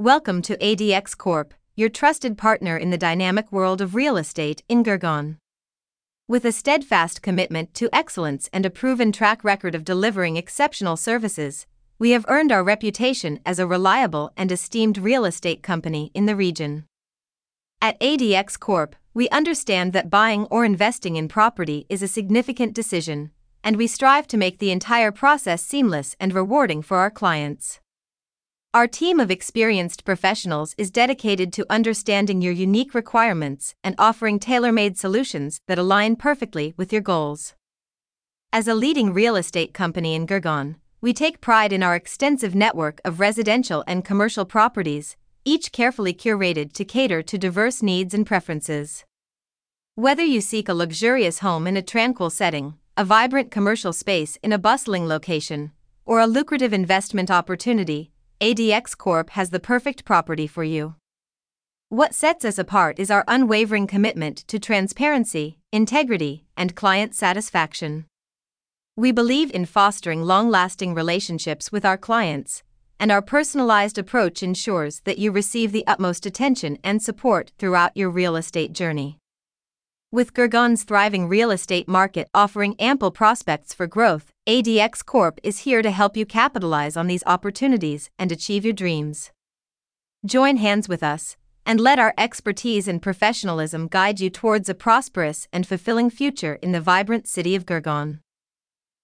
Welcome to ADX Corp, your trusted partner in the dynamic world of real estate in Gurgaon. With a steadfast commitment to excellence and a proven track record of delivering exceptional services, we have earned our reputation as a reliable and esteemed real estate company in the region. At ADX Corp, we understand that buying or investing in property is a significant decision, and we strive to make the entire process seamless and rewarding for our clients. Our team of experienced professionals is dedicated to understanding your unique requirements and offering tailor made solutions that align perfectly with your goals. As a leading real estate company in Gurgaon, we take pride in our extensive network of residential and commercial properties, each carefully curated to cater to diverse needs and preferences. Whether you seek a luxurious home in a tranquil setting, a vibrant commercial space in a bustling location, or a lucrative investment opportunity, ADX Corp has the perfect property for you. What sets us apart is our unwavering commitment to transparency, integrity, and client satisfaction. We believe in fostering long lasting relationships with our clients, and our personalized approach ensures that you receive the utmost attention and support throughout your real estate journey. With Gurgaon's thriving real estate market offering ample prospects for growth, ADX Corp is here to help you capitalize on these opportunities and achieve your dreams. Join hands with us, and let our expertise and professionalism guide you towards a prosperous and fulfilling future in the vibrant city of Gurgaon.